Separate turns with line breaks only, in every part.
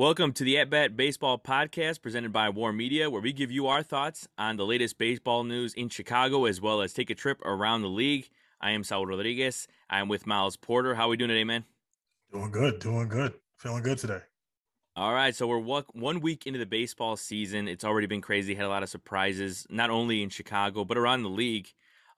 Welcome to the At Bat Baseball Podcast presented by War Media, where we give you our thoughts on the latest baseball news in Chicago as well as take a trip around the league. I am Saul Rodriguez. I am with Miles Porter. How are we doing today, man?
Doing good, doing good. Feeling good today.
All right, so we're one week into the baseball season. It's already been crazy. Had a lot of surprises, not only in Chicago but around the league.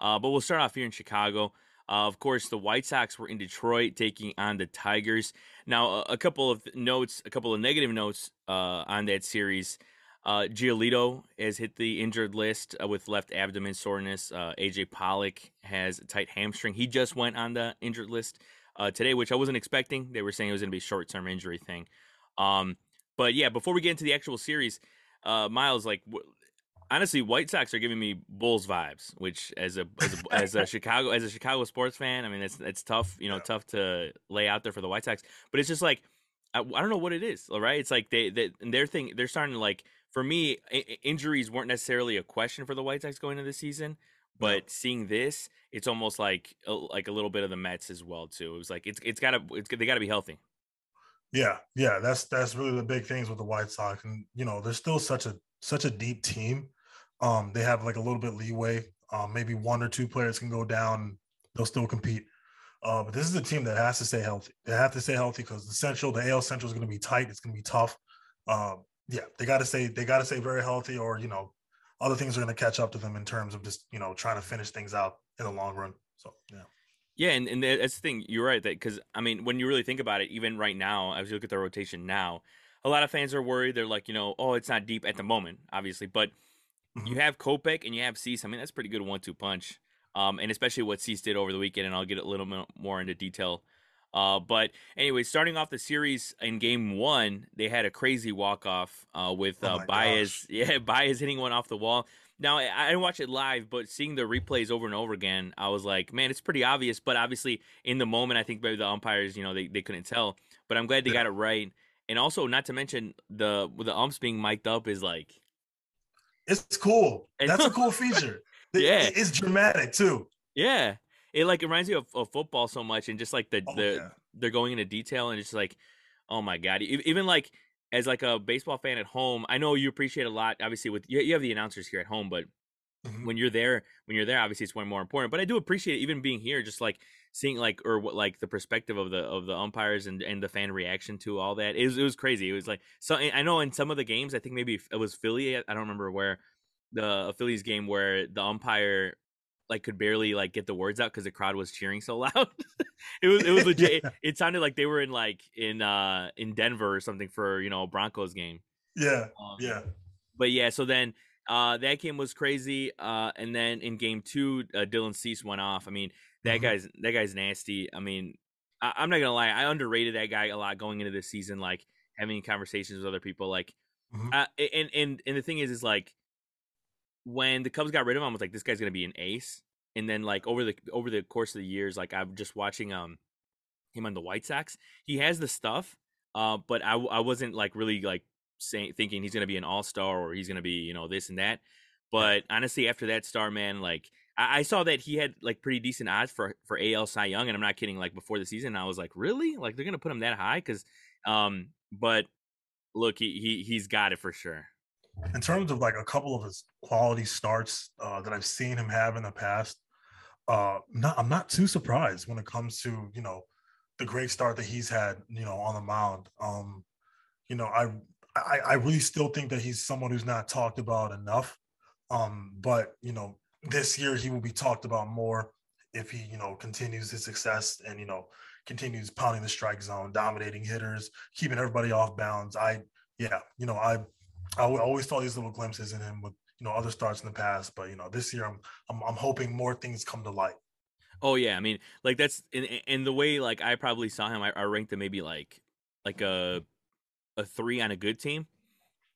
Uh, but we'll start off here in Chicago. Uh, of course, the White Sox were in Detroit taking on the Tigers. Now, a, couple of notes, a couple of negative notes uh, on that series. Uh, Giolito has hit the injured list uh, with left abdomen soreness. Uh, AJ Pollock has a tight hamstring. He just went on the injured list uh, today, which I wasn't expecting. They were saying it was going to be a short term injury thing. Um, but yeah, before we get into the actual series, uh, Miles, like, honestly, White Sox are giving me Bulls vibes, which as a as a, as a Chicago as a Chicago sports fan, I mean, it's it's tough, you know, yeah. tough to lay out there for the White Sox. But it's just like I, I don't know what it is, all right? It's like they they their thing they're starting to like for me, I- injuries weren't necessarily a question for the White Sox going into the season. But seeing this, it's almost like a, like a little bit of the Mets as well too. It was like it's it's gotta it's they gotta be healthy.
Yeah, yeah, that's that's really the big things with the White Sox, and you know they're still such a such a deep team um, they have like a little bit leeway. Um, maybe one or two players can go down, they'll still compete. Uh, but this is a team that has to stay healthy. They have to stay healthy because the central, the AL Central is going to be tight. It's going to be tough. Uh, yeah, they got to stay. They got to stay very healthy, or you know, other things are going to catch up to them in terms of just you know trying to finish things out in the long run. So yeah.
Yeah, and, and that's the thing. You're right that because I mean, when you really think about it, even right now, as you look at the rotation now, a lot of fans are worried. They're like, you know, oh, it's not deep at the moment, obviously, but Mm-hmm. You have Kopech and you have Cease. I mean, that's pretty good one-two punch. Um, and especially what Cease did over the weekend, and I'll get a little bit more into detail. Uh, but anyway, starting off the series in game one, they had a crazy walk off uh, with uh, oh Baez. Gosh. Yeah, Baez hitting one off the wall. Now I didn't watch it live, but seeing the replays over and over again, I was like, man, it's pretty obvious. But obviously, in the moment, I think maybe the umpires, you know, they, they couldn't tell. But I'm glad they got it right. And also, not to mention the the umps being mic'd up is like
it's cool. That's a cool feature.
yeah,
it's dramatic too.
Yeah, it like reminds me of, of football so much, and just like the oh, the yeah. they're going into detail, and it's just like, oh my god, even like as like a baseball fan at home, I know you appreciate a lot. Obviously, with you, you have the announcers here at home, but mm-hmm. when you're there, when you're there, obviously it's one more important. But I do appreciate even being here, just like seeing like or what like the perspective of the of the umpires and and the fan reaction to all that it was, it was crazy it was like so i know in some of the games i think maybe it was philly i don't remember where the phillies game where the umpire like could barely like get the words out because the crowd was cheering so loud. It was it was legit yeah. it, it, sounded like they were in like in uh in denver or something for you know broncos game.
Yeah um, yeah.
but yeah so then uh that game was crazy uh and then in game two uh, dylan cease went off. I mean that mm-hmm. guy's that guy's nasty. I mean, I, am not gonna lie, I underrated that guy a lot going into this season. Like having conversations with other people, like, mm-hmm. uh, and and and the thing is, is like when the Cubs got rid of him, I was like, this guy's gonna be an ace. And then like over the over the course of the years, like I'm just watching um him on the White Sox. He has the stuff, uh, but I I wasn't like really like saying thinking he's gonna be an all star or he's gonna be you know this and that. But honestly, after that star man, like I, I saw that he had like pretty decent odds for for AL Cy Young, and I'm not kidding. Like before the season, I was like, really? Like they're gonna put him that high? Because, um, but look, he he he's got it for sure.
In terms of like a couple of his quality starts uh, that I've seen him have in the past, uh, not I'm not too surprised when it comes to you know the great start that he's had you know on the mound. Um, you know, I I, I really still think that he's someone who's not talked about enough. Um, but you know, this year he will be talked about more if he, you know, continues his success and, you know, continues pounding the strike zone, dominating hitters, keeping everybody off bounds. I, yeah, you know, I, I always saw these little glimpses in him with, you know, other starts in the past, but you know, this year I'm, I'm, I'm hoping more things come to light.
Oh yeah, I mean, like that's in in the way like I probably saw him. I, I ranked him maybe like like a a three on a good team,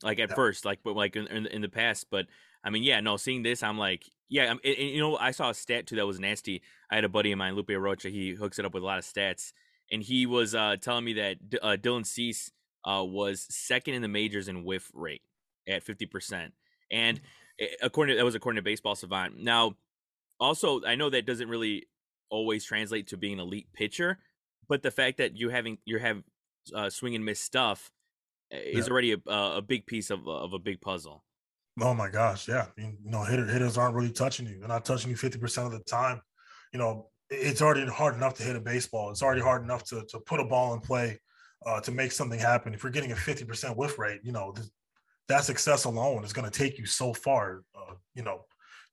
like at yeah. first, like but like in, in, in the past. But I mean, yeah, no, seeing this, I'm like, yeah, and, and, you know, I saw a stat too that was nasty. I had a buddy of mine, Lupe Rocha. He hooks it up with a lot of stats, and he was uh, telling me that uh, Dylan Cease uh, was second in the majors in whiff rate at fifty percent, and eh, according to, that was according to Baseball Savant. Now, also, I know that doesn't really always translate to being an elite pitcher, but the fact that you having you have uh, swing and miss stuff is yeah. already a, a big piece of of a big puzzle.
Oh my gosh, yeah. You know, hitter, hitters aren't really touching you. They're not touching you 50% of the time. You know, it's already hard enough to hit a baseball. It's already hard enough to, to put a ball in play uh, to make something happen. If you're getting a 50% whiff rate, you know, that success alone is going to take you so far. Uh, you know,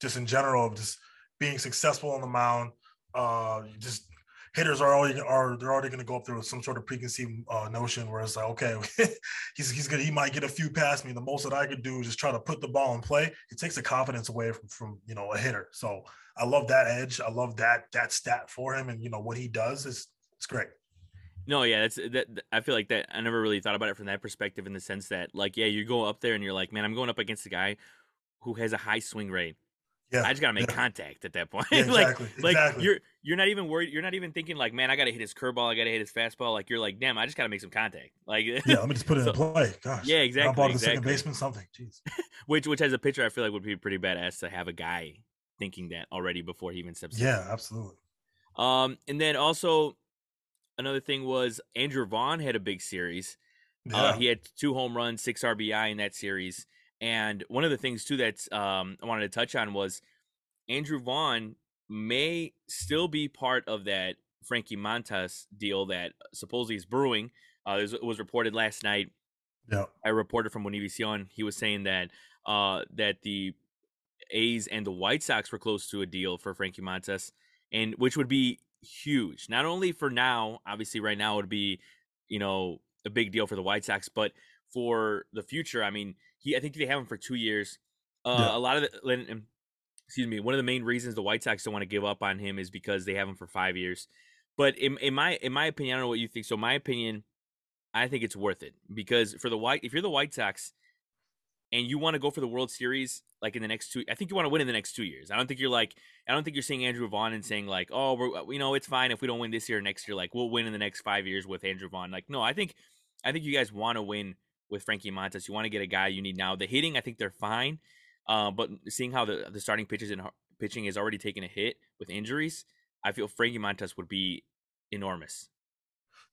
just in general of just being successful on the mound, uh, just hitters are already are they're already going to go up there with some sort of preconceived uh, notion where it's like, okay, he's he's gonna he might get a few past me. The most that I could do is just try to put the ball in play. It takes the confidence away from from you know a hitter. So I love that edge. I love that that stat for him, and you know what he does is it's great.
No, yeah, that's that. I feel like that. I never really thought about it from that perspective, in the sense that, like, yeah, you go up there and you're like, man, I'm going up against a guy who has a high swing rate. Yeah, I just gotta make yeah. contact at that point. Yeah, exactly, like, exactly. like you're you're not even worried. You're not even thinking like, man, I gotta hit his curveball. I gotta hit his fastball. Like you're like, damn, I just gotta make some contact. Like,
yeah, let me just put it so, in play. Gosh,
yeah, exactly. Bought exactly.
the second baseman something. Jeez.
which which as a pitcher, I feel like would be pretty badass to have a guy thinking that already before he even steps. In.
Yeah, in. absolutely.
Um, and then also another thing was Andrew Vaughn had a big series. Uh, yeah. Uh, he had two home runs, six RBI in that series. And one of the things too that um, I wanted to touch on was Andrew Vaughn may still be part of that Frankie Montas deal that supposedly is brewing. Uh, it was reported last night.
Yeah,
I reported from Univision. He was saying that uh, that the A's and the White Sox were close to a deal for Frankie Montas, and which would be huge. Not only for now, obviously, right now would be you know a big deal for the White Sox, but for the future. I mean, he I think they have him for two years. Uh, yeah. A lot of the, excuse me, one of the main reasons the White Sox don't want to give up on him is because they have him for five years. But in, in my in my opinion, I don't know what you think. So my opinion, I think it's worth it because for the white, if you're the White Sox, and you want to go for the World Series like in the next two, I think you want to win in the next two years. I don't think you're like, I don't think you're seeing Andrew Vaughn and saying like, oh, we're, you know, it's fine if we don't win this year or next year. Like we'll win in the next five years with Andrew Vaughn. Like no, I think, I think you guys want to win with Frankie Montas. You want to get a guy you need now. The hitting, I think they're fine, uh, but seeing how the the starting pitches and pitching is already taking a hit with injuries, I feel Frankie Montas would be enormous.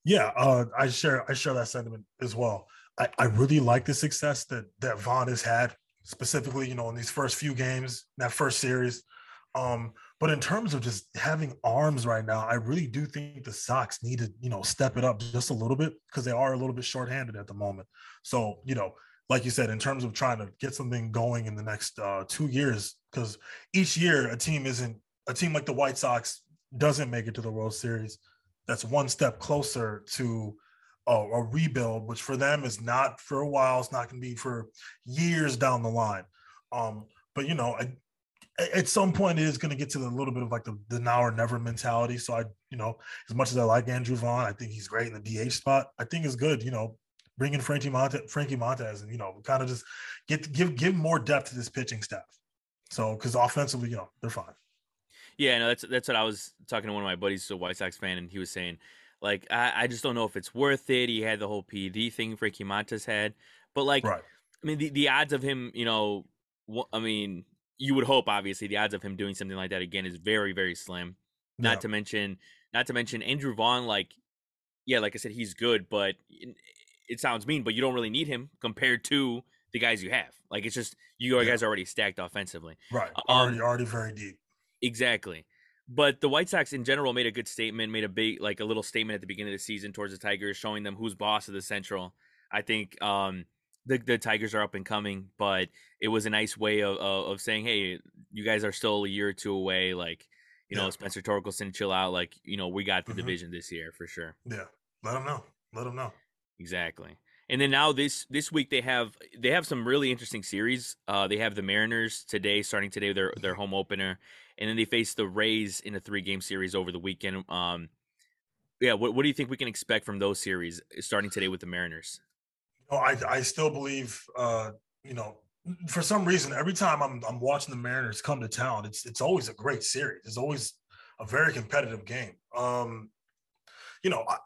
Yeah, uh, I share I share that sentiment as well. I, I really like the success that that Vaughn has had, specifically, you know, in these first few games, that first series. Um, but in terms of just having arms right now, I really do think the Sox need to, you know, step it up just a little bit because they are a little bit shorthanded at the moment. So, you know, like you said, in terms of trying to get something going in the next uh, two years, because each year a team isn't a team like the White Sox doesn't make it to the World Series. That's one step closer to a, a rebuild, which for them is not for a while. It's not going to be for years down the line. Um, but you know, I, at some point it is going to get to a little bit of like the, the now or never mentality. So I, you know, as much as I like Andrew Vaughn, I think he's great in the DH spot. I think it's good, you know, bringing Frankie Monte, Frankie Montas, and you know, kind of just get give give more depth to this pitching staff. So because offensively, you know, they're fine.
Yeah, no, that's that's what I was talking to one of my buddies, who's a White Sox fan, and he was saying, like, I, I just don't know if it's worth it. He had the whole PD thing Frankie Montas had, but like, right. I mean, the, the odds of him, you know, I mean, you would hope obviously the odds of him doing something like that again is very very slim. Not yeah. to mention, not to mention Andrew Vaughn, like, yeah, like I said, he's good, but it sounds mean, but you don't really need him compared to the guys you have. Like it's just you yeah. guys are already stacked offensively,
right? Already, um, already very deep.
Exactly. But the White Sox in general made a good statement, made a big like a little statement at the beginning of the season towards the Tigers, showing them who's boss of the Central. I think um, the the Tigers are up and coming, but it was a nice way of, of, of saying, hey, you guys are still a year or two away. Like, you yeah. know, Spencer Torkelson, chill out. Like, you know, we got the mm-hmm. division this year for sure.
Yeah, let them know. Let them know.
Exactly. And then now this this week they have they have some really interesting series. Uh, they have the Mariners today, starting today their their home opener, and then they face the Rays in a three game series over the weekend. Um, yeah, what what do you think we can expect from those series starting today with the Mariners?
Oh, I I still believe, uh, you know, for some reason, every time I'm I'm watching the Mariners come to town, it's it's always a great series. It's always a very competitive game. Um, you know, I,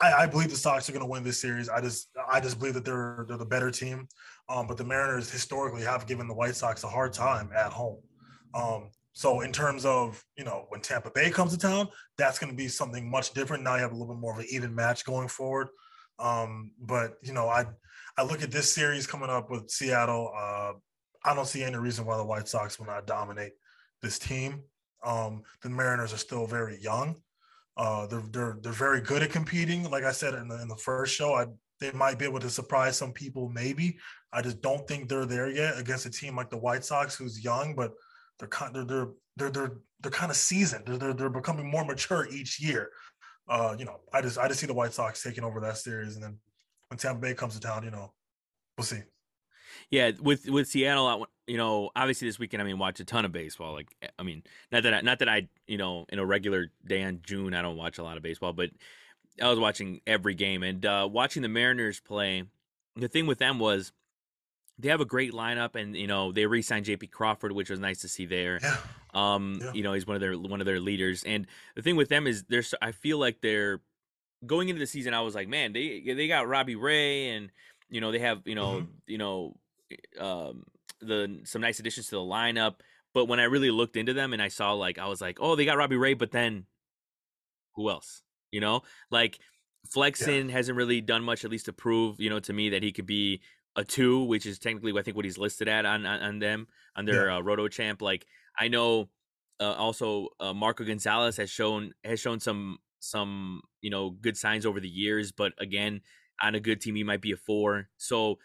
I, I believe the Sox are going to win this series. I just I just believe that they're they're the better team. Um, but the Mariners historically have given the White Sox a hard time at home. Um, so in terms of you know when Tampa Bay comes to town, that's going to be something much different. Now you have a little bit more of an even match going forward. Um, but you know I I look at this series coming up with Seattle. Uh, I don't see any reason why the White Sox will not dominate this team. Um, the Mariners are still very young. Uh, they're they're they're very good at competing. Like I said in the in the first show, I they might be able to surprise some people. Maybe I just don't think they're there yet against a team like the White Sox, who's young, but they're kind they're they're they're they're, they're kind of seasoned. They're, they're they're becoming more mature each year. Uh, you know, I just I just see the White Sox taking over that series, and then when Tampa Bay comes to town, you know, we'll see.
Yeah, with with Seattle, I, you know, obviously this weekend, I mean, watch a ton of baseball. Like, I mean, not that I, not that I, you know, in a regular day in June, I don't watch a lot of baseball, but I was watching every game and uh, watching the Mariners play. The thing with them was they have a great lineup, and you know they re-signed J.P. Crawford, which was nice to see there.
Yeah.
Um, yeah. you know, he's one of their one of their leaders, and the thing with them is there's I feel like they're going into the season. I was like, man, they they got Robbie Ray, and you know they have you know mm-hmm. you know um, the some nice additions to the lineup. But when I really looked into them and I saw like I was like, oh, they got Robbie Ray, but then who else? You know, like Flexen yeah. hasn't really done much, at least to prove, you know, to me that he could be a two, which is technically I think what he's listed at on on, on them on their yeah. uh, Roto Champ. Like I know, uh, also uh, Marco Gonzales has shown has shown some some you know good signs over the years, but again, on a good team he might be a four. So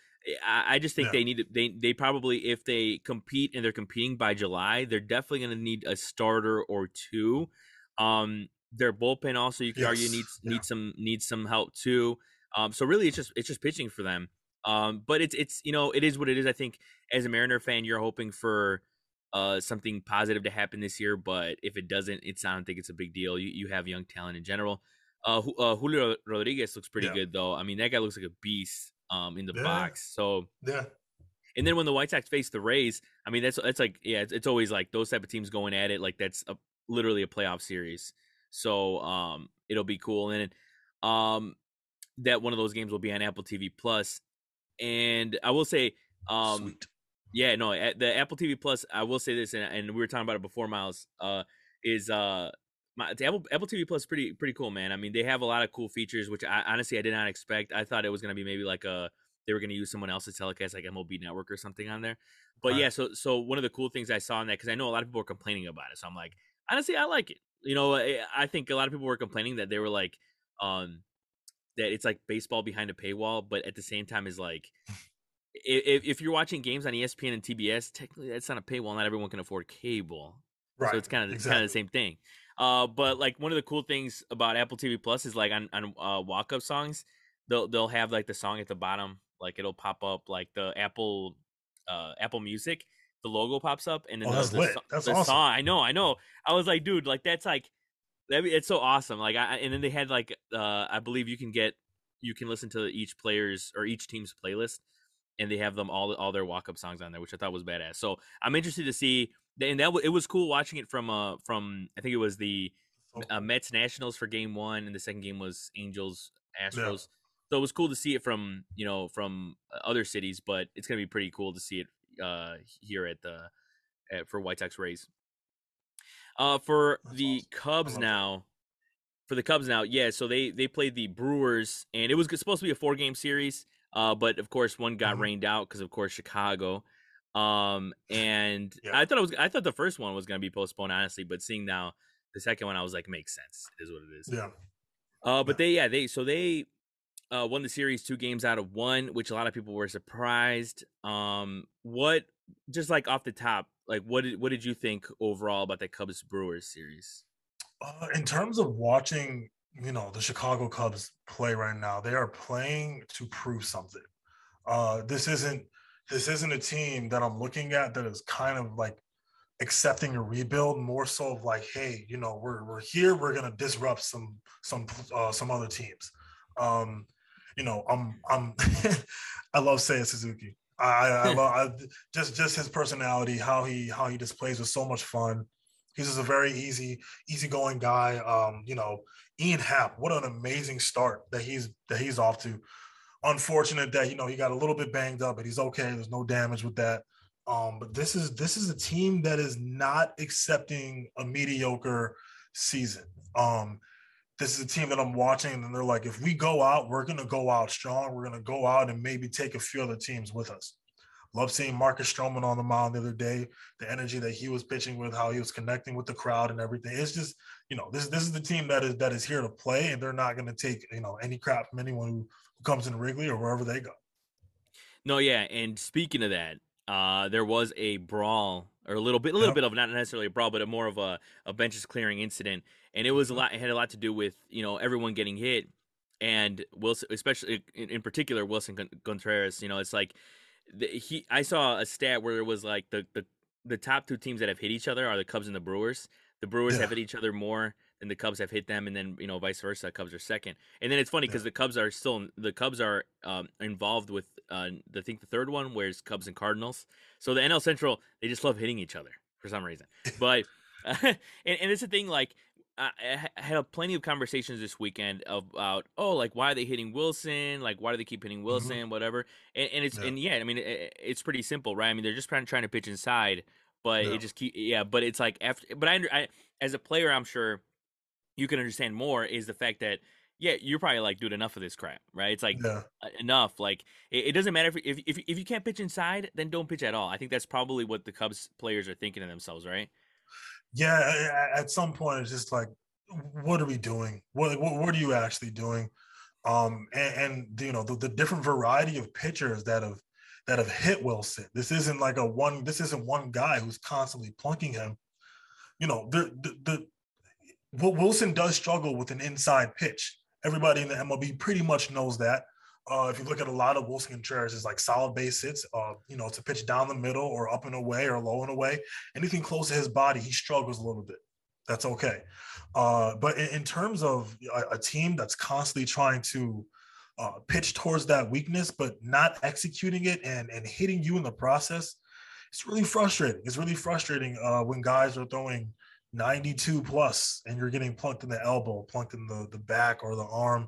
I, I just think yeah. they need to, they they probably if they compete and they're competing by July, they're definitely going to need a starter or two. Um, their bullpen also you could yes. argue needs yeah. needs some needs some help too. Um, so really it's just it's just pitching for them. Um, but it's it's you know it is what it is. I think as a Mariner fan, you're hoping for uh something positive to happen this year, but if it doesn't, it's I don't think it's a big deal. You you have young talent in general. Uh, uh Julio Rodriguez looks pretty yeah. good though. I mean that guy looks like a beast um in the yeah. box. So
yeah.
And then when the White Sox face the Rays, I mean that's that's like yeah, it's, it's always like those type of teams going at it like that's a, literally a playoff series. So um it'll be cool and um that one of those games will be on Apple TV Plus. And I will say um Sweet. yeah, no, the Apple TV Plus, I will say this and, and we were talking about it before Miles uh is uh my Apple Apple TV Plus is pretty pretty cool, man. I mean, they have a lot of cool features, which I honestly I did not expect. I thought it was gonna be maybe like a they were gonna use someone else's telecast, like MLB Network or something on there. But yeah, so so one of the cool things I saw in that because I know a lot of people were complaining about it, so I'm like, honestly, I like it. You know, I, I think a lot of people were complaining that they were like, um, that it's like baseball behind a paywall, but at the same time is like. if, if you're watching games on ESPN and TBS, technically that's not a paywall. Not everyone can afford cable, right? So it's kind of exactly. kind of the same thing. Uh, but like one of the cool things about Apple TV Plus is like on on uh, walk up songs, they'll they'll have like the song at the bottom, like it'll pop up like the Apple uh Apple Music, the logo pops up, and then
oh,
the,
that's
the,
lit. That's
the
awesome.
song. I know, I know. I was like, dude, like that's like that. It's so awesome. Like, I, and then they had like uh I believe you can get you can listen to each player's or each team's playlist and they have them all all their walk up songs on there, which I thought was badass. So I'm interested to see and that it was cool watching it from uh from I think it was the uh, Mets Nationals for game one, and the second game was Angels Astros. Yeah. So it was cool to see it from you know from uh, other cities, but it's gonna be pretty cool to see it uh, here at the at, for White Sox Rays. Uh, for That's the awesome. Cubs now, that. for the Cubs now, yeah. So they they played the Brewers, and it was supposed to be a four game series. Uh, but of course, one got mm-hmm. rained out because of course Chicago. Um, and yeah. I thought it was I thought the first one was gonna be postponed, honestly. But seeing now the second one, I was like, makes sense. is what it is.
Yeah.
Uh, but yeah. they yeah they so they uh, won the series two games out of one, which a lot of people were surprised. Um, what just like off the top, like what did what did you think overall about the Cubs Brewers series?
Uh, in terms of watching, you know, the Chicago Cubs play right now, they are playing to prove something. Uh, this isn't this isn't a team that I'm looking at that is kind of like accepting a rebuild more so of like hey you know we're, we're here we're gonna disrupt some some uh, some other teams. Um you know i'm i'm i love Seiya Suzuki. I, I, love, I just just his personality how he how he displays with so much fun. He's just a very easy easygoing guy. Um you know Ian Happ what an amazing start that he's that he's off to unfortunate that you know he got a little bit banged up but he's okay there's no damage with that um, but this is this is a team that is not accepting a mediocre season. Um, this is a team that I'm watching, and they're like, if we go out, we're gonna go out strong. We're gonna go out and maybe take a few other teams with us. Love seeing Marcus Stroman on the mound the other day. The energy that he was pitching with, how he was connecting with the crowd and everything. It's just, you know, this this is the team that is that is here to play, and they're not going to take you know any crap from anyone who, who comes in Wrigley or wherever they go.
No, yeah, and speaking of that, uh, there was a brawl or a little bit, a little yep. bit of not necessarily a brawl, but a more of a, a benches clearing incident, and it was a lot. It had a lot to do with you know everyone getting hit, and Willson, especially in, in particular Willson Contreras. You know, it's like the, he I saw a stat where it was like the, the the top two teams that have hit each other are the Cubs and the Brewers. The Brewers yeah. have hit each other more than the Cubs have hit them, and then you know vice versa. Cubs are second, and then it's funny because yeah. the Cubs are still the Cubs are um, involved with uh, I think the third one, where's Cubs and Cardinals. So the NL Central they just love hitting each other for some reason. But uh, and, and it's a thing like I had plenty of conversations this weekend about oh like why are they hitting Willson like why do they keep hitting mm-hmm. Mm-hmm. whatever and, and it's yeah. and yeah I mean it, it's pretty simple right I mean they're just trying trying to pitch inside but yeah. it just keep yeah but it's like after but I, I as a player I'm sure you can understand more is the fact that yeah you're probably like dude enough of this crap right it's like yeah. enough like it, it, doesn't matter if, if if if you can't pitch inside then don't pitch at all I think that's probably what the Cubs players are thinking to themselves right
yeah, at some point it's just like, what are we doing? What what, what are you actually doing? Um, and, and you know the, the, different variety of pitchers that have that have hit Willson. This isn't like a one. This isn't one guy who's constantly plunking him. You know, the the, the Willson does struggle with an inside pitch. Everybody in the MLB pretty much knows that. Uh, if you look at a lot of Willson Contreras, it's like solid base hits. Uh, you know, to pitch down the middle or up and away or low and away. Anything close to his body, he struggles a little bit. That's okay. Uh, but in, in, terms of a, a, team that's constantly trying to uh, pitch towards that weakness, but not executing it and and hitting you in the process, it's really frustrating. It's really frustrating uh, when guys are throwing 92 plus and you're getting plunked in the elbow, plunked in the the back or the arm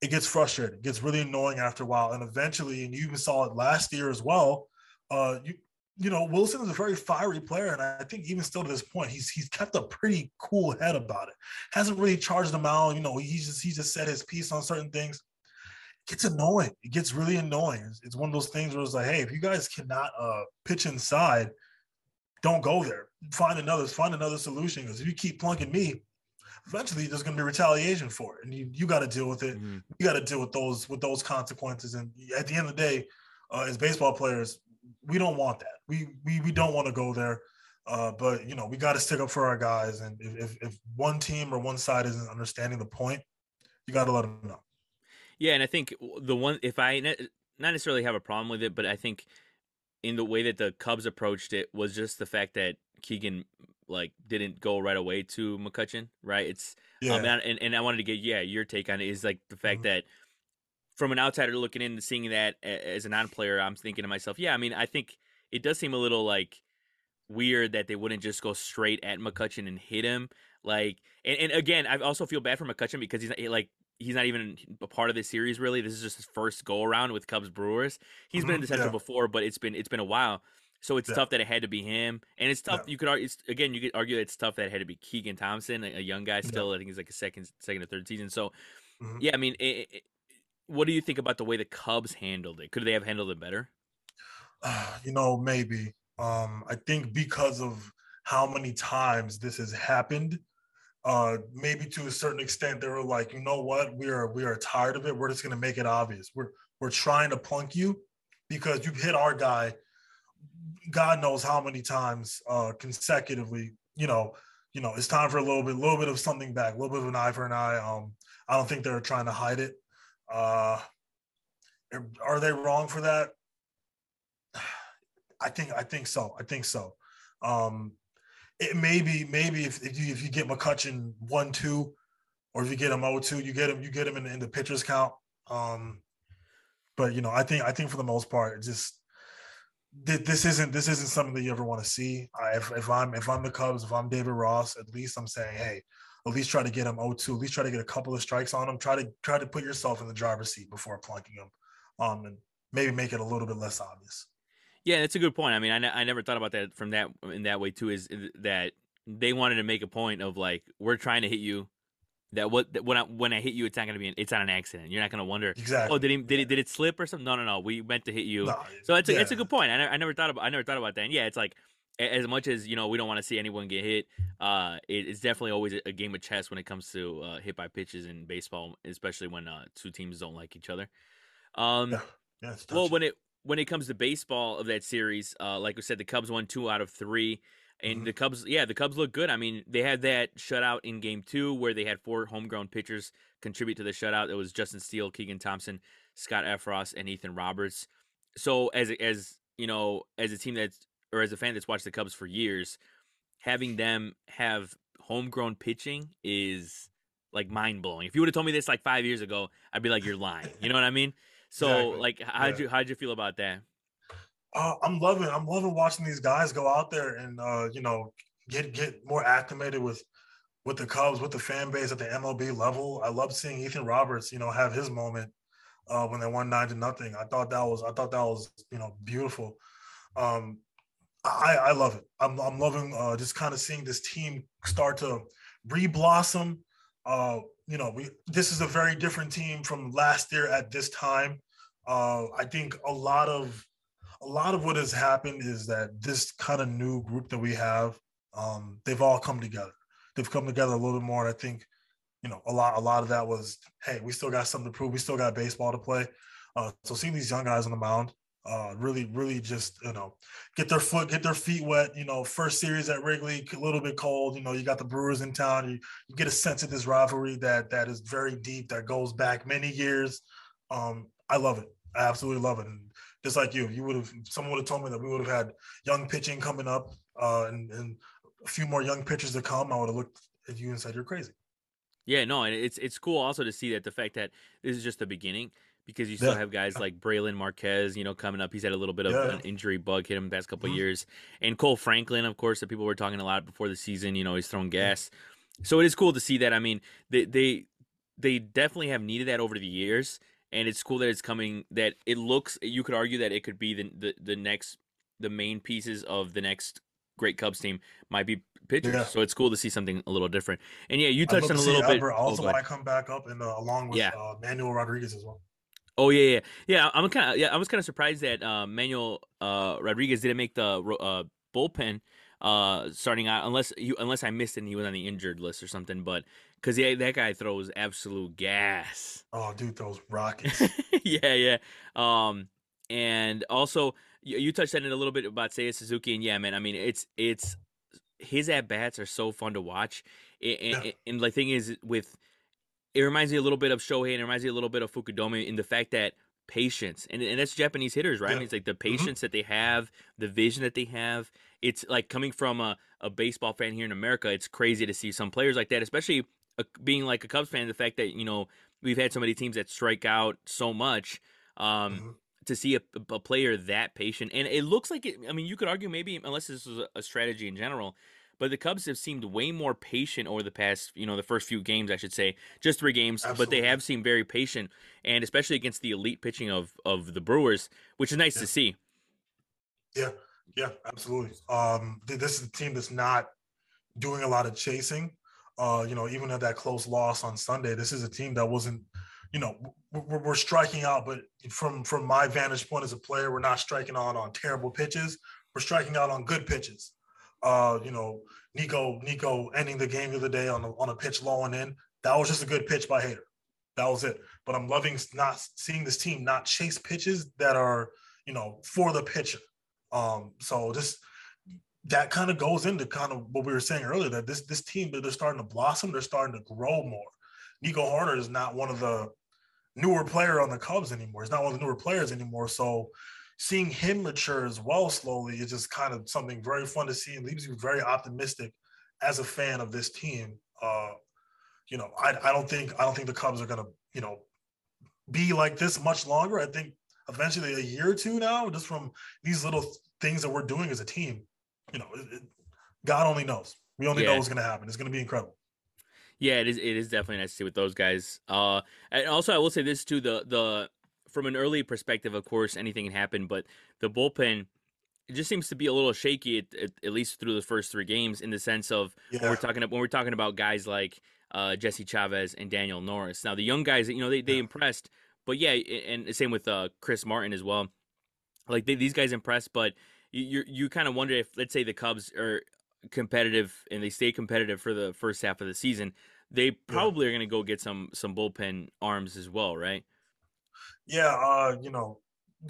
it gets frustrating. It gets really annoying after a while. And eventually, and you even saw it last year as well. Uh, you you know, Willson is a very fiery player, and I think even still to this point, he's he's kept a pretty cool head about it. Hasn't really charged them out. You know, he's just he just said his piece on certain things. It gets annoying. It gets really annoying. It's, it's one of those things where it's like, hey, if you guys cannot uh, pitch inside, don't go there. Find another find another solution. Because if you keep plunking me, eventually there's going to be retaliation for it, and you you got to deal with it. Mm-hmm. You got to deal with those with those consequences. And at the end of the day, uh, as baseball players, we don't want that. We we we don't want to go there. Uh, but you know, we got to stick up for our guys. And if, if, if one team or one side isn't understanding the point, you got to let them know.
Yeah, and I think the one if I not necessarily have a problem with it, but I think in the way that the Cubs approached it was just the fact that Keegan like didn't go right away to McCutchen, right? It's um, yeah. Um, and, and I wanted to get yeah your take on it is like the fact mm-hmm. that from an outsider looking in and seeing that as a non-player, I'm thinking to myself, yeah, I mean, I think it does seem a little like weird that they wouldn't just go straight at McCutchen and hit him. Like, and, and again, I also feel bad for McCutchen because he's not, like he's not even a part of this series really. This is just his first go around with Cubs Brewers. He's mm-hmm. been in the Central yeah. before, but it's been it's been a while. So it's yeah. tough that it had to be him, and it's tough. Yeah. You could argue, again, you could argue that it's tough that it had to be Keegan Thompson, a, young guy still. Yeah. I think he's like a second, second or third season. So, mm-hmm. yeah, I mean, it, it, what do you think about the way the Cubs handled it? Could they have handled it better?
Uh, you know, maybe. Um, I think because of how many times this has happened, uh, maybe to a certain extent, they were like, you know what, we are we are tired of it. We're just going to make it obvious. We're we're trying to plunk you because you've hit our guy God knows how many times uh, consecutively, you know, you know, it's time for a little bit, a little bit of something back, a little bit of an eye for an eye. Um, I don't think they're trying to hide it. Uh, are they wrong for that? I think I think so. I think so. Um, it maybe maybe if, if you if you get McCutchen one two, or if you get him 0-2, you get him you get him in, in the pitchers count. Um, but you know, I think I think for the most part, just this isn't this isn't something that you ever want to see. I, if, if I'm if I'm the Cubs, if I'm David Ross, at least I'm saying, hey, at least try to get him 0-2, at least try to get a couple of strikes on him. Try to try to put yourself in the driver's seat before plunking him, um, and maybe make it a little bit less obvious.
Yeah, that's a good point. I mean, I, I never thought about that from that in that way too. Is that they wanted to make a point of like we're trying to hit you, that what that when I when I hit you, it's not gonna be an, it's not an accident. You're not gonna wonder.
Exactly.
Oh, did he did it did it slip or something? No, no, no. We meant to hit you.
No,
so it's a,
yeah.
it's a good point. I never, I never thought about I never thought about that. And yeah, it's like as much as you know we don't want to see anyone get hit. Uh, it, it's definitely always a, a game of chess when it comes to uh, hit by pitches in baseball, especially when uh, two teams don't like each other. Um,
Yeah. Yeah,
well, when it when it comes to baseball of that series, uh, like we said, the Cubs won two out of three, and
Mhm.
the Cubs, yeah, the Cubs look good. I mean, they had that shutout in Game Two where they had four homegrown pitchers contribute to the shutout. It was Justin Steele, Keegan Thompson, Scott Effross, and Ethan Roberts. So as as you know, as a team that's or as a fan that's watched the Cubs for years, having them have homegrown pitching is like mind blowing. If you would have told me this like five years ago, I'd be like, "You're lying." You know what I mean? So,
Exactly.
like, how'd
Yeah.
you how'd you feel about that?
Uh, I'm loving I'm loving watching these guys go out there and uh, you know get get more acclimated with with the Cubs, with the fan base at the MLB level. I love seeing Ethan Roberts, you know, have his moment uh, when they won nine to nothing. I thought that was I thought that was you know beautiful. Um, I I love it. I'm I'm loving uh, just kind of seeing this team start to re-blossom. Uh, you know, we this is a very different team from last year at this time. Uh, I think a lot of a lot of what has happened is that this kind of new group that we have, um, they've all come together. They've come together a little bit more, and I think, you know, a lot a lot of that was, hey, we still got something to prove. We still got baseball to play. Uh, so seeing these young guys on the mound, uh, really, really just you know, get their foot, get their feet wet. You know, first series at Wrigley, a little bit cold. You know, you got the Brewers in town. You, you get a sense of this rivalry that that is very deep, that goes back many years. Um, I love it. I absolutely love it. And just like you, you would have someone would have told me that we would have had young pitching coming up uh, and, and a few more young pitchers to come. I would have looked at you and said you're crazy.
Yeah, no, and it's it's cool also to see that the fact that this is just the beginning because you still
Yeah.
have guys like Brailyn Marquez, you know, coming up. He's had a little bit of
Yeah.
an injury bug hit him the past couple
Mhm.
years, and Kohl Franklin, of course, that people were talking a lot before the season. You know, he's thrown gas, so it is cool to see that. I mean, they they they definitely have needed that over the years, and it's cool that it's coming. That it looks, you could argue that it could be the the, the next the main pieces of the next great Cubs team might be pitchers.
Yeah.
So it's cool to see something a little different. And yeah, you touched on a little bit.
Adbert
oh,
also
go ahead.
might come back up and uh, along with
Yeah.
uh, Manuel Rodriguez as well.
Oh yeah, yeah, yeah. I'm kind of yeah. I was kind of surprised that uh, Manuel uh, Rodriguez didn't make the uh, bullpen uh, starting out, unless you unless I missed it and he was on the injured list or something. But because yeah, that guy throws absolute gas.
Oh, dude, those rockets.
yeah, yeah. Um, and also you, you touched on it a little bit about Seiya Suzuki, and yeah, man. I mean, it's it's his at bats are so fun to watch, and, and,
Yeah.
and the thing is with it reminds me a little bit of Shohei, and it reminds me a little bit of Fukudome in the fact that patience, and and that's Japanese hitters, right? I mean, it's like the patience that they have, the vision that they have. It's like coming from a, a baseball fan here in America. It's crazy to see some players like that, especially being like a Cubs fan. The fact that you know we've had so many teams that strike out so much. Um,
Mhm.
to see a, a player that patient, and it looks like it. I mean, you could argue maybe unless this was a, strategy in general, but the Cubs have seemed way more patient over the past, you know, the first few games, I should say, just three games, but they have seemed very patient, and especially against the elite pitching of of the Brewers, which is nice
Yeah.
to see.
Yeah, yeah, absolutely. Um, th- this is a team that's not doing a lot of chasing. Uh, you know, even at that close loss on Sunday, this is a team that wasn't, you know, we're, we're striking out, but from from my vantage point as a player, we're not striking out on terrible pitches. We're striking out on good pitches. Uh, you know, Nico Nico ending the game the other day on a, on a pitch low and in. That was just a good pitch by Hader. That was it. But I'm loving not seeing this team not chase pitches that are, you know, for the pitcher. Um, so just that kind of goes into kind of what we were saying earlier that this this team they're starting to blossom, they're starting to grow more. Nico Hoerner is not one of the newer player on the Cubs anymore. He's not one of the newer players anymore. So seeing him mature as well slowly is just kind of something very fun to see and leaves you very optimistic as a fan of this team. Uh, you know, I, I don't think I don't think the Cubs are gonna, you know, be like this much longer. I think eventually a year or two now, just from these little things that we're doing as a team, you know, it, it- God only knows. We only know what's gonna happen. It's gonna be incredible.
Yeah, it is. It is definitely nice to see with those guys. Uh, and also I will say this too: the the from an early perspective, of course, anything can happen, but the bullpen it just seems to be a little shaky at, at, at least through the first three games in the sense of when we're talking when we're talking about guys like uh, Jesse Chavez and Daniel Norris. Now the young guys, you know, they they
Yeah.
impressed, but yeah, and the same with uh, Chris Martin as well. Like they, these guys impressed, but you you, kind of wonder if let's say the Cubs are competitive and they stay competitive for the first half of the season, they probably are going to go get some some bullpen arms as well, right?
Yeah, uh, you know,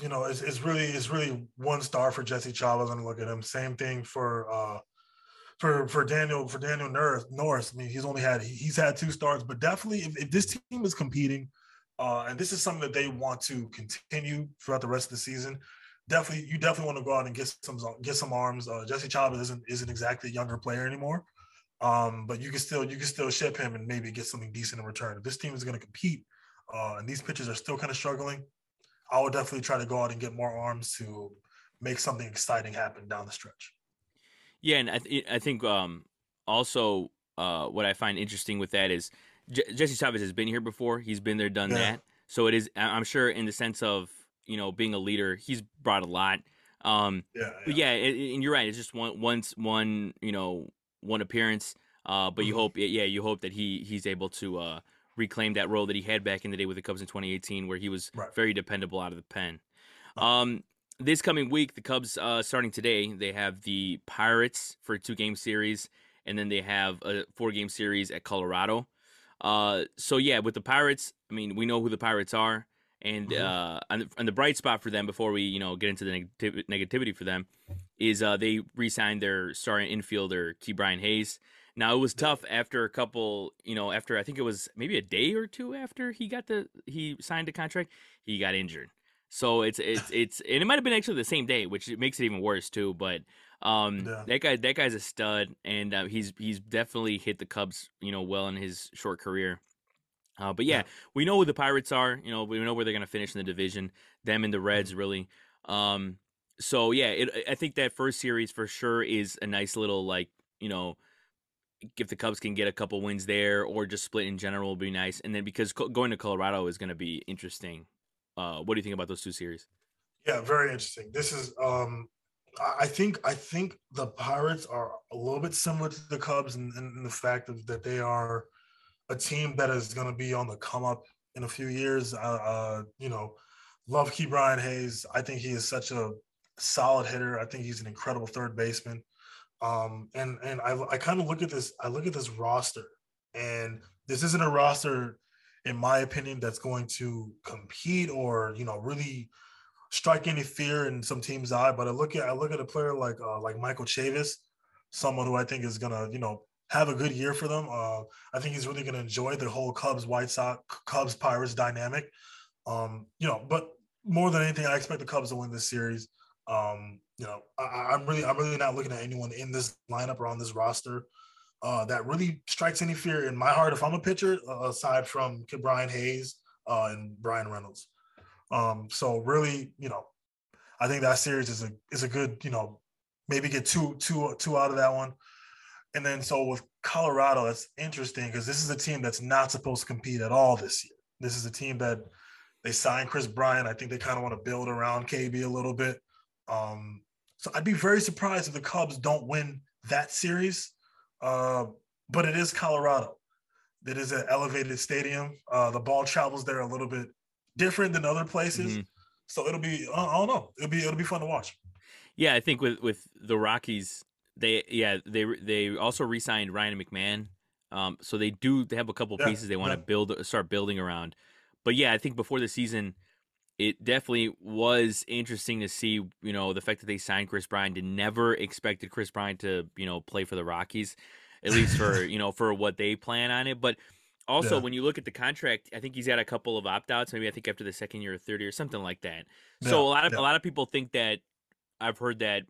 you know, it's, it's really it's really one star for Jesse Chavez. And look at him. Same thing for uh for for Daniel for Daniel Norris. Norris. I mean, he's only had he's had two stars, but definitely if, if this team is competing, uh, and this is something that they want to continue throughout the rest of the season. Definitely, you definitely want to go out and get some get some arms. Uh, Jesse Chavez isn't isn't exactly a younger player anymore, um, but you can still you can still ship him and maybe get something decent in return. If this team is going to compete, uh, and these pitchers are still kind of struggling, I would definitely try to go out and get more arms to make something exciting happen down the stretch.
Yeah, and I, th- I think um, also uh, what I find interesting with that is J- Jesse Chavez has been here before. He's been there, done
Yeah.
that. So it is. I'm sure in the sense of you know being a leader, he's brought a lot. Um,
Yeah,
but yeah, it, and you're right. It's just one once one you know one appearance. Uh, but you
Mhm.
hope, yeah, you hope that he he's able to uh, reclaim that role that he had back in the day with the Cubs in 2018, where he was
Right.
very dependable out of the pen.
Uh-huh.
Um, this coming week, the Cubs uh, starting today, they have the Pirates for a two game series, and then they have a four game series at Colorado. Uh, so yeah, with the Pirates, I mean, we know who the Pirates are, and
Mhm.
uh, and, the, and the bright spot for them before we you know get into the negativ- negativity for them is uh, they re-signed their starting infielder Ke'Bryan Hayes. Now it was tough after a couple, you know, after I think it was maybe a day or two after he got the he signed a contract, he got injured. So it's it's it's and it might have been actually the same day, which makes it even worse too. But um,
Yeah.
that guy that guy's a stud, and uh, he's he's definitely hit the Cubs, you know, well in his short career. Uh, but yeah,
Yeah.
we know who the Pirates are. You know, we know where they're going to finish in the division. Them and the Reds, really. Um, so yeah, it, I think that first series for sure is a nice little like you know, if the Cubs can get a couple wins there or just split in general will be nice. And then because co- going to Colorado is going to be interesting. Uh, what do you think about those two series?
Yeah, very interesting. This is um I- think I think the Pirates are a little bit similar to the Cubs in the fact of that they are a team that is going to be on the come up in a few years. Uh, uh, you know, love Ke'Bryan Hayes. I think he is such a solid hitter. I think he's an incredible third baseman. Um, and and I, I kind of look at this. I look at this roster, and this isn't a roster, in my opinion, that's going to compete or you know really strike any fear in some team's eye. But I look at I look at a player like uh, like Michael Chavis, someone who I think is gonna you know have a good year for them. Uh, I think he's really gonna enjoy the whole Cubs White Sox Cubs Pirates dynamic. Um, you know, but more than anything, I expect the Cubs to win this series. Um, you know, I, I'm really I'm really not looking at anyone in this lineup or on this roster. Uh, that really strikes any fear in my heart if I'm a pitcher, uh, aside from Brian Hayes uh, and Bryan Reynolds. Um, so really, you know, I think that series is a is a good, you know, maybe get two two two out of that one. And then so with Colorado, that's interesting because this is a team that's not supposed to compete at all this year. This is a team that they signed Kris Bryant. I think they kind of want to build around KB a little bit. Um, so I'd be very surprised if the Cubs don't win that series. Uh, but it is Colorado. It is an elevated stadium. Uh, the ball travels there a little bit different than other places.
Mhm.
So it'll be I don't know. It'll be it'll be fun to watch.
Yeah, I think with with the Rockies, they yeah they they also re-signed Ryan McMahon. Um, so they do they have a couple
Yeah,
pieces they want to
yeah.
build start building around. But yeah, I think before the season, it definitely was interesting to see you know the fact that they signed Kris Bryant. Did never expected Kris Bryant to you know play for the Rockies, at least for you know for what they plan on it. But also
Yeah.
when you look at the contract, I think he's got a couple of opt outs. Maybe I think after the second year or third year, something like that. So a lot of
yeah.
a lot of people think that I've heard that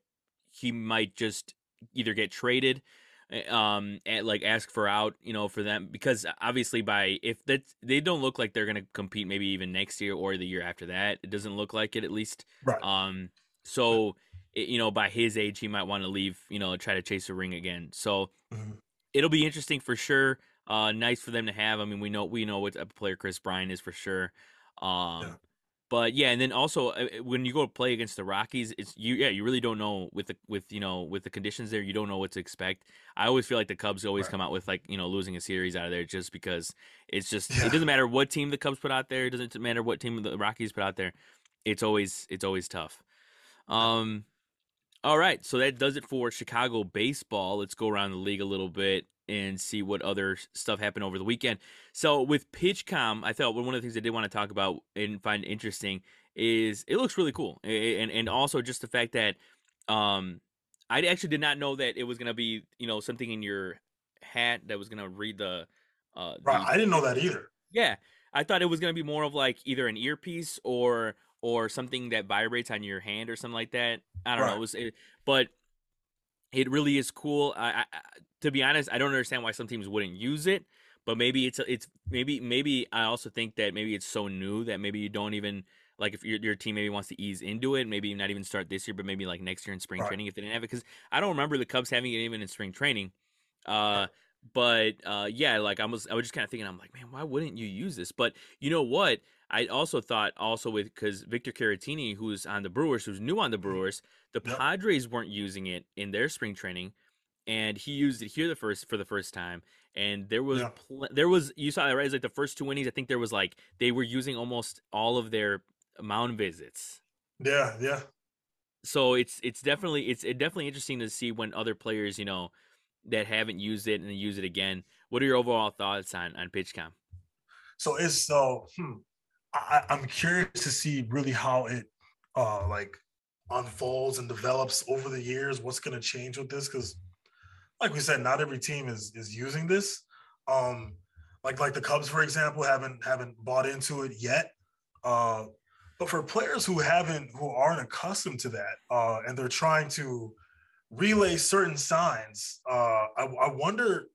he might just either get traded, eh, um, and like ask for out, you know, for them because obviously by if that they don't look like they're gonna compete maybe even next year or the year after that. It doesn't look like it at least.
Right.
Um, so it, you know, by his age, he might want to leave, you know, try to chase a ring again. So
Mhm.
it'll be interesting for sure. Uh, nice for them to have. I mean, we know we know what of player Kris Bryant is for sure. Um,
Yeah.
But yeah, and then also uh, uh, when you go to play against the Rockies, it's you yeah you really don't know with the with you know with the conditions there you don't know what to expect. I always feel like the Cubs always right. come out with like you know losing a series out of there just because it's just yeah. it doesn't matter what team the Cubs put out there, it doesn't matter what team the Rockies put out there. It's always it's always tough. Um, all right, so that does it for Chicago baseball. Let's go around the league a little bit and see what other stuff happened over the weekend. So with PitchCom, I thought one of the things I did want to talk about and find interesting is it looks really cool, and and also just the fact that um, I actually did not know that it was gonna be you know something in your hat that was gonna read the.
Uh, right, the, I didn't know that either.
Yeah, I thought it was gonna be more of like either an earpiece or or something that vibrates on your hand or something like that. I don't right. know. It was, it, but it really is cool. I, I, to be honest, I don't understand why some teams wouldn't use it, but maybe it's it's maybe maybe I also think that maybe it's so new that maybe you don't even like if your your team maybe wants to ease into it, maybe not even start this year, but maybe like next year in spring right. training if they didn't have it. Because I don't remember the Cubs having it even in spring training. Uh, but uh, yeah, like I was I was just kind of thinking, I'm like, man, why wouldn't you use this? But you know what? I also thought also with because Victor Caratini, who's on the Brewers, who's new on the mm-hmm. Brewers, the yep. Padres weren't using it in their spring training, and he used it here the first for the first time. And there was pl- there was you saw that right? It was like the first two innings. I think there was like they were using almost all of their mound visits.
Yeah, yeah.
So it's it's definitely it's it definitely interesting to see when other players you know that haven't used it and use it again. What are your overall thoughts on on PitchCom?
So it's so hmm, I, I'm curious to see really how it uh like unfolds and develops over the years. What's going to change with this? Because, like we said, not every team is is using this. Um, like like the Cubs, for example, haven't haven't bought into it yet. Uh, but for players who haven't, who aren't accustomed to that, uh, and they're trying to relay certain signs, uh, I, I wonder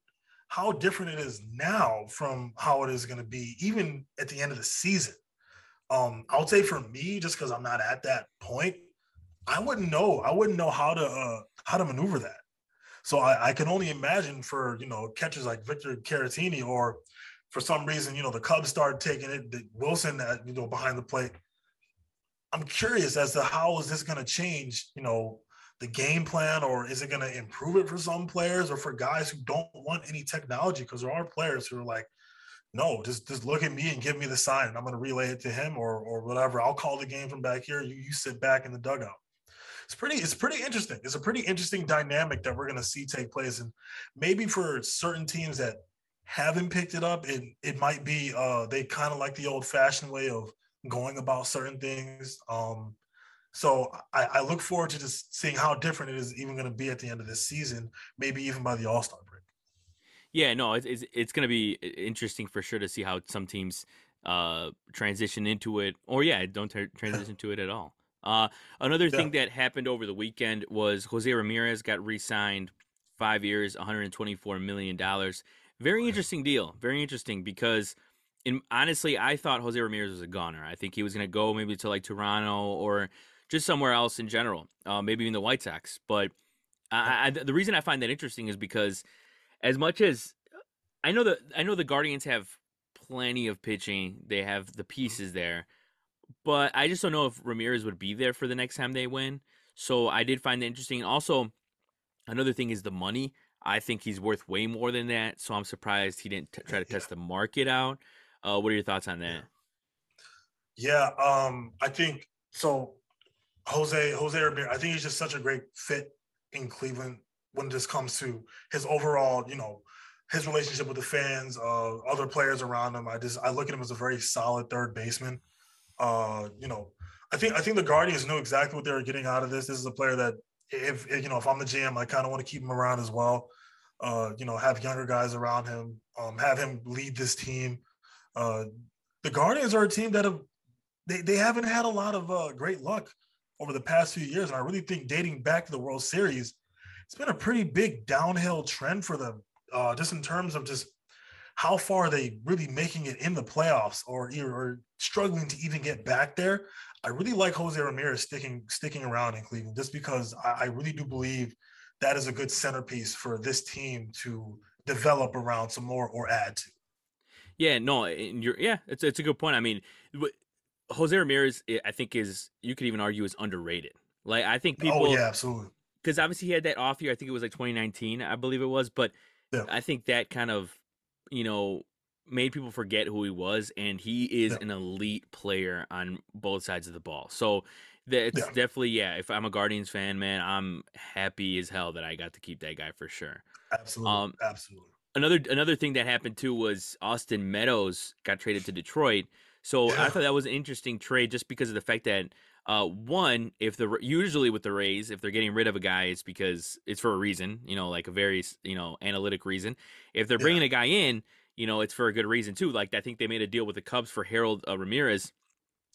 how different it is now from how it is going to be, even at the end of the season. Um, I would say for me, just because I'm not at that point, I wouldn't know. I wouldn't know how to uh, how to maneuver that. So I, I can only imagine for you know catchers like Victor Caratini, or for some reason you know the Cubs started taking it. Willson, at, you know, behind the plate. I'm curious as to how is this going to change, you know, the game plan, or is it going to improve it for some players, or for guys who don't want any technology? Because there are players who are like, no, just just look at me and give me the sign, and I'm going to relay it to him or or whatever. I'll call the game from back here. You you sit back in the dugout. It's pretty it's pretty interesting. It's a pretty interesting dynamic that we're going to see take place, and maybe for certain teams that haven't picked it up, it it might be uh they kind of like the old fashioned way of going about certain things. Um, so I, I look forward to just seeing how different it is even going to be at the end of this season, maybe even by the All Star.
Yeah, no, it's it's, it's going to be interesting for sure to see how some teams uh, transition into it, or yeah, don't t- transition to it at all. Uh, another yeah. thing that happened over the weekend was Jose Ramirez got re-signed, five years, 124 million dollars. Very interesting deal. Very interesting because, in honestly, I thought Jose Ramirez was a goner. I think he was going to go maybe to like Toronto or just somewhere else in general, uh, maybe even the White Sox. But I, I, the reason I find that interesting is because as much as I know the I know the Guardians have plenty of pitching, they have the pieces there, but I just don't know if Ramirez would be there for the next time they win. So I did find that interesting. Also, another thing is the money. I think he's worth way more than that. So I'm surprised he didn't t- try to test the market out. Uh, what are your thoughts on that?
Yeah, um, I think so. Jose Jose Ramirez, I think he's just such a great fit in Cleveland when this comes to his overall, you know, his relationship with the fans, uh, other players around him. I just I look at him as a very solid third baseman. Uh, you know, I think I think the Guardians knew exactly what they were getting out of this. This is a player that if, if you know if I'm the GM, I kind of want to keep him around as well. Uh, you know, have younger guys around him, um, have him lead this team. Uh, the Guardians are a team that have they, they haven't had a lot of uh, great luck over the past few years, and I really think dating back to the World Series, it's been a pretty big downhill trend for them, uh, just in terms of just how far are they really making it in the playoffs or, or struggling to even get back there. I really like Jose Ramirez sticking sticking around in Cleveland just because I, I really do believe that is a good centerpiece for this team to develop around some more or add to.
Yeah, no, you're yeah, it's it's a good point. I mean, Jose Ramirez, I think is you could even argue is underrated. Like I think people,
Oh
people,
yeah, absolutely.
Because obviously he had that off year. I think it was like 2019, I believe it was. But
Yeah.
I think that kind of, you know, made people forget who he was, and he is
Yeah.
an elite player on both sides of the ball. So that's
Yeah.
definitely yeah. If I'm a Guardians fan, man, I'm happy as hell that I got to keep that guy for sure.
Absolutely.
Um,
absolutely.
Another another thing that happened too was Austin Meadows got traded to Detroit. So I thought that was an interesting trade just because of the fact that uh, one, if the usually with the Rays, if they're getting rid of a guy, it's because it's for a reason, you know, like a very you know analytic reason. If they're
Yeah.
bringing a guy in, you know, it's for a good reason too. Like I think they made a deal with the Cubs for Harold uh, Ramirez.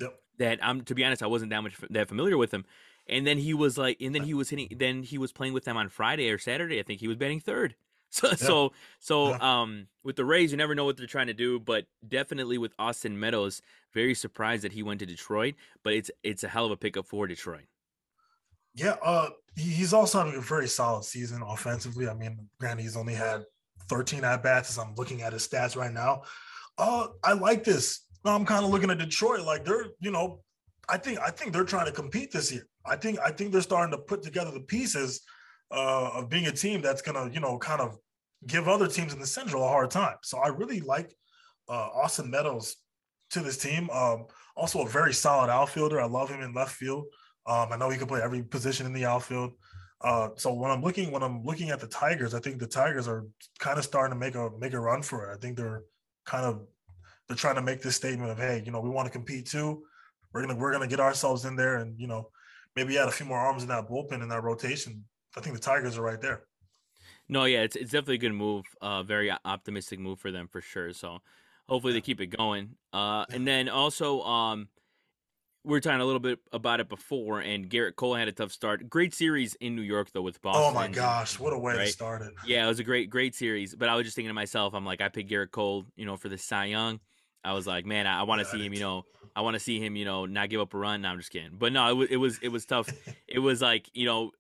Yep.
That I'm to be honest, I wasn't that much that familiar with him. And then he was like, and then he was hitting. Then he was playing with them on Friday or Saturday. I think he was batting third. So so so
Yeah.
um with the Rays, you never know what they're trying to do, but definitely with Austin Meadows, very surprised that he went to Detroit. But it's it's a hell of a pickup for Detroit.
Yeah, uh, he's also having a very solid season offensively. I mean, granted, he's only had 13 at bats as I'm looking at his stats right now. Uh, I like this. I'm kind of looking at Detroit like they're, you know, I think I think they're trying to compete this year. I think I think they're starting to put together the pieces uh, of being a team that's gonna, you know, kind of give other teams in the Central a hard time. So I really like uh, Austin Meadows to this team. Um, also a very solid outfielder. I love him in left field. Um, I know he can play every position in the outfield. Uh, so when I'm looking when I'm looking at the Tigers, I think the Tigers are kind of starting to make a make a run for it. I think they're kind of they're trying to make this statement of hey, you know, we want to compete too. We're gonna we're gonna get ourselves in there and you know maybe add a few more arms in that bullpen in that rotation. I think the Tigers are right there.
No, yeah, it's it's definitely a good move. Uh, very optimistic move for them for sure. So hopefully they keep it going. Uh, and then also um, we were talking a little bit about it before, and Gerrit Cole had a tough start. Great series in New York though with Boston.
Oh my gosh, what a way to
right?
start it.
Yeah, it was a great, great series. But I was just thinking to myself, I'm like, I picked Gerrit Cole, you know, for the Cy Young. I was like, man, I, I want to see him, you know, I want to see him, you know, not give up a run. No, I'm just kidding. But no, it was, it was, it was tough. it was like, you know,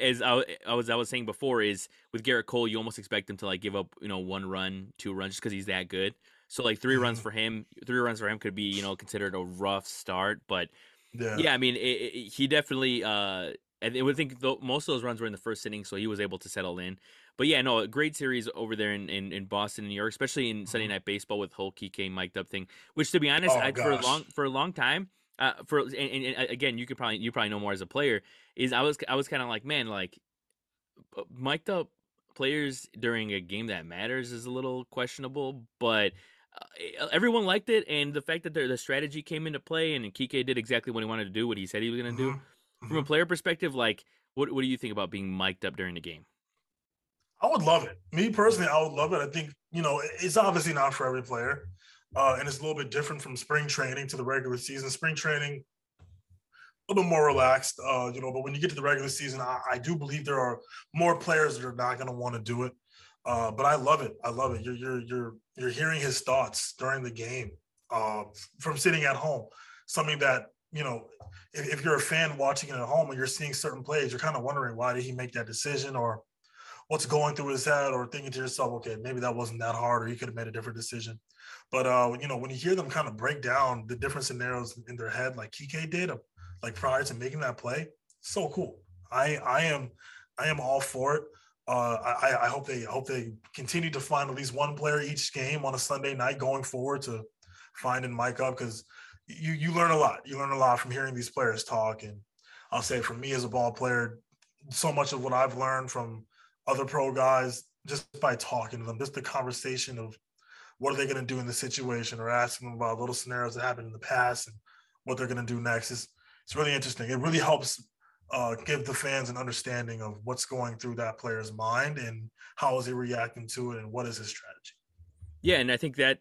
as I, I was, I was saying before, is with Gerrit Cole, you almost expect him to like give up, you know, one run, two runs, just because he's that good. So like 3 runs
Mhm.
for him, three runs for him could be, you know, considered a rough start. But
Yeah.
yeah, I mean, it, it, he definitely. Uh, and I would think tho- most of those runs were in the first inning, so he was able to settle in. But yeah, no, a great series over there in, in, in Boston, New York, especially in Sunday
Mhm.
Night Baseball with whole Kike mic'd up thing. Which, to be honest,
Oh,
I, for a long for a long time, uh, for and, and, and again, you could probably you probably know more as a player. Is I was I was kind of like, man, like uh, mic'd up players during a game that matters is a little questionable, but uh, everyone liked it, and the fact that the, strategy came into play, and Kike did exactly what he wanted to do, what he said he was going to do.
Mhm.
From a player perspective, like, what what do you think about being mic'd up during the game?
I would love it. Me personally, I would love it. I think, you know, it's obviously not for every player. Uh, and it's a little bit different from spring training to the regular season. Spring training, a little bit more relaxed, uh, you know, but when you get to the regular season, I, I do believe there are more players that are not going to want to do it. Uh, but I love it. I love it. You're you're you're you're hearing his thoughts during the game uh, from sitting at home. Something that you know, if, if you're a fan watching it at home and you're seeing certain plays, you're kind of wondering why did he make that decision or what's going through his head or thinking to yourself, okay, maybe that wasn't that hard or he could have made a different decision. But uh, you know, when you hear them kind of break down the different scenarios in their head, like Kike did, uh, like prior to making that play, so cool. I I am I am all for it. Uh, I I hope they hope they continue to find at least one player each game on a Sunday night going forward to find and mic up because you you learn a lot. You learn a lot from hearing these players talk. And I'll say for me as a ball player, so much of what I've learned from other pro guys just by talking to them, just the conversation of what are they going to do in the situation or asking them about little scenarios that happened in the past and what they're going to do next is it's really interesting. It really helps uh, give the fans an understanding of what's going through that player's mind and how is he reacting to it and what is his strategy.
Yeah, and I think that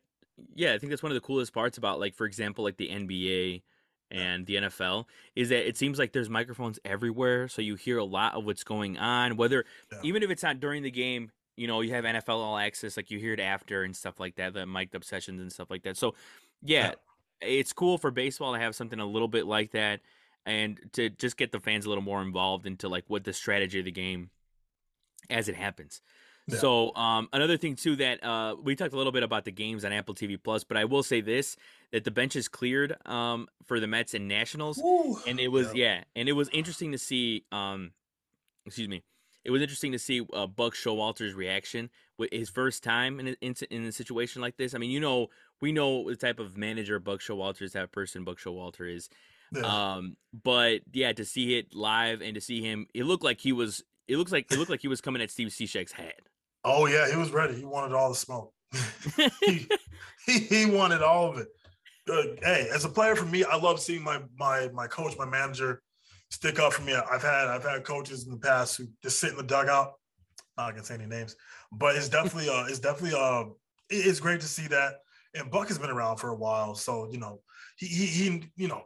yeah, I think that's one of the coolest parts about like for example like the NBA and the NFL is that it seems like there's microphones everywhere so you hear a lot of what's going on whether
Yeah.
even if it's not during the game, you know, you have NFL all access like you hear it after and stuff like that, the mic'd up sessions and stuff like that. So yeah, it's cool for baseball to have something a little bit like that and to just get the fans a little more involved into like what the strategy of the game as it happens. Yeah. So um, another thing too that uh, we talked a little bit about the games on Apple TV Plus, but I will say this: that the bench is cleared um, for the Mets and Nationals,
Ooh,
and it was yeah. yeah. and it was interesting to see. Um, excuse me, it was interesting to see uh, Buck Showalter's reaction with his first time in a, in, in a situation like this. I mean, you know, we know the type of manager Buck Showalter is, that person Buck Showalter is. Yeah. Um, but yeah, to see it live and to see him, it looked like he was. It looks like it looked like he was coming at Steve Cishek's head.
Oh yeah, he was ready. He wanted all the smoke. he, he, he wanted all of it. Good. Hey, as a player for me, I love seeing my my my coach, my manager, stick up for me. I've had I've had coaches in the past who just sit in the dugout. Not gonna say any names, but it's definitely uh it's definitely uh it's great to see that. And Buck has been around for a while, so you know he he, he you know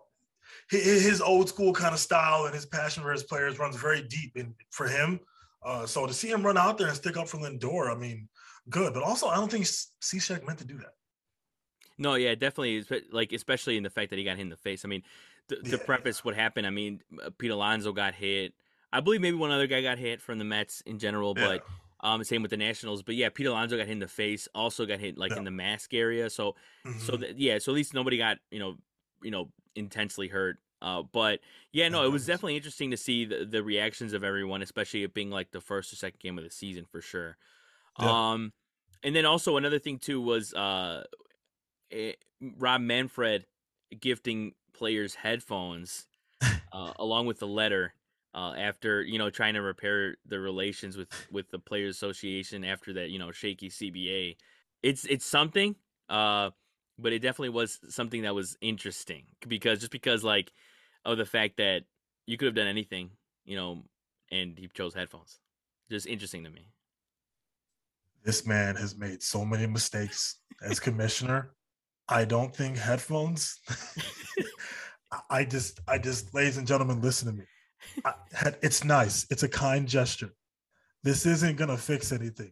his old school kind of style and his passion for his players runs very deep in for him. Uh, so to see him run out there and stick up for Lindor, I mean, good. But also, I don't think Cishek meant to do that.
No, yeah, definitely. Like especially in the fact that he got hit in the face. I mean, to, to preface what happened, I mean, uh, Pete Alonso got hit. I believe maybe one other guy got hit from the Mets in general, but yeah. um, same with the Nationals. But yeah, Pete Alonso got hit in the face. Also got hit like yeah. in the mask area. So, mm-hmm. so that, yeah, so at least nobody got you know, you know, intensely hurt. Uh, but yeah, no, it was definitely interesting to see the, the reactions of everyone, especially it being like the first or second game of the season for sure. Yeah. Um, and then also another thing too was uh, it, eh, Rob Manfred gifting players headphones uh, along with the letter uh, after you know trying to repair the relations with with the players association after that you know shaky CBA. It's it's something. Uh, but it definitely was something that was interesting because just because like of the fact that you could have done anything, you know, and he chose headphones. Just interesting to me.
This man has made so many mistakes as commissioner. I don't think headphones. I just, I just, ladies and gentlemen, listen to me. I, it's nice. It's a kind gesture. This isn't gonna fix anything.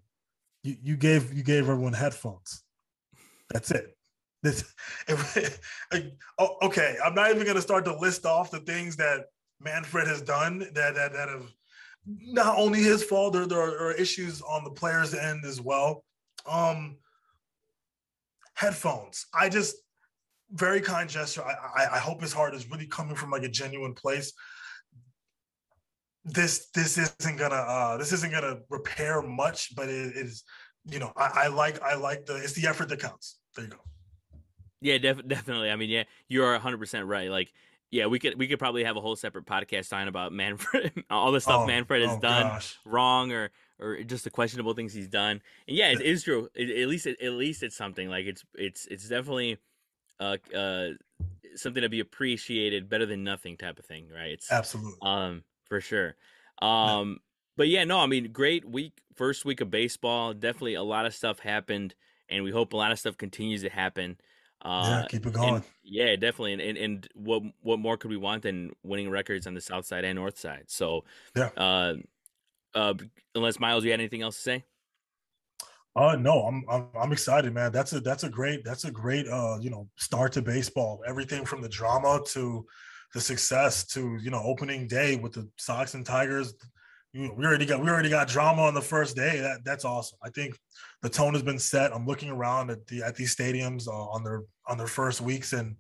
You, you gave, you gave everyone headphones. That's it. This, oh, okay, I'm not even to start to list off the things that Manfred has done that that, that have not only his fault. There, there are, are issues on the players' end as well. Um, headphones. I just very kind gesture. I, I, I hope his heart is really coming from like a genuine place. This this isn't gonna uh, this isn't gonna repair much, but it is you know I, I like I like the it's the effort that counts. There you go.
Yeah, def- definitely. I mean, yeah, you are 100 percent right. Like, yeah, we could we could probably have a whole separate podcast talking about Manfred, all the stuff oh, Manfred has oh, done gosh. wrong or or just the questionable things he's done. And yeah, it is true. It, at least it, at least it's something. Like it's it's it's definitely uh uh something to be appreciated, better than nothing type of thing, right? It's
absolutely
um for sure. Um, but yeah, no, I mean, great week, first week of baseball. Definitely a lot of stuff happened, and we hope a lot of stuff continues to happen.
Uh, yeah, keep it going.
And, yeah, definitely. And, and, and what what more could we want than winning records on the south side and north side? So
yeah.
Uh, uh, unless Miles, you had anything else to say?
Uh no, I'm, I'm I'm excited, man. That's a that's a great that's a great uh you know start to baseball. Everything from the drama to the success to you know opening day with the Sox and Tigers we already got we already got drama on the first day. That that's awesome. I think the tone has been set. I'm looking around at the at these stadiums uh, on their on their first weeks, and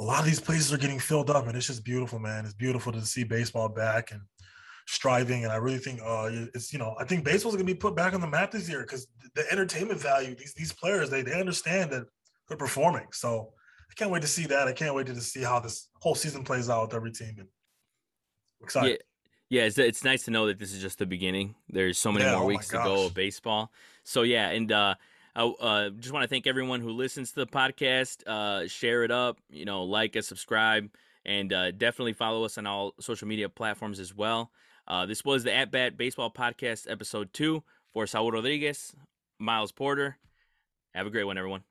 a lot of these places are getting filled up, and it's just beautiful, man. It's beautiful to see baseball back and striving. And I really think uh, it's you know I think baseball's gonna be put back on the map this year because the entertainment value these these players they they understand that they're performing. So I can't wait to see that. I can't wait to see how this whole season plays out with every team. And excited.
Yeah yeah, it's, it's nice to know that this is just the beginning. There's so many yeah, more oh weeks to go of baseball. So yeah, and uh, I uh, just want to thank everyone who listens to the podcast. Uh, share it up, you know, like us, subscribe, and uh, definitely follow us on all social media platforms as well. Uh, this was the At Bat Baseball Podcast, episode two for Saul Rodriguez, Miles Porter. Have a great one, everyone.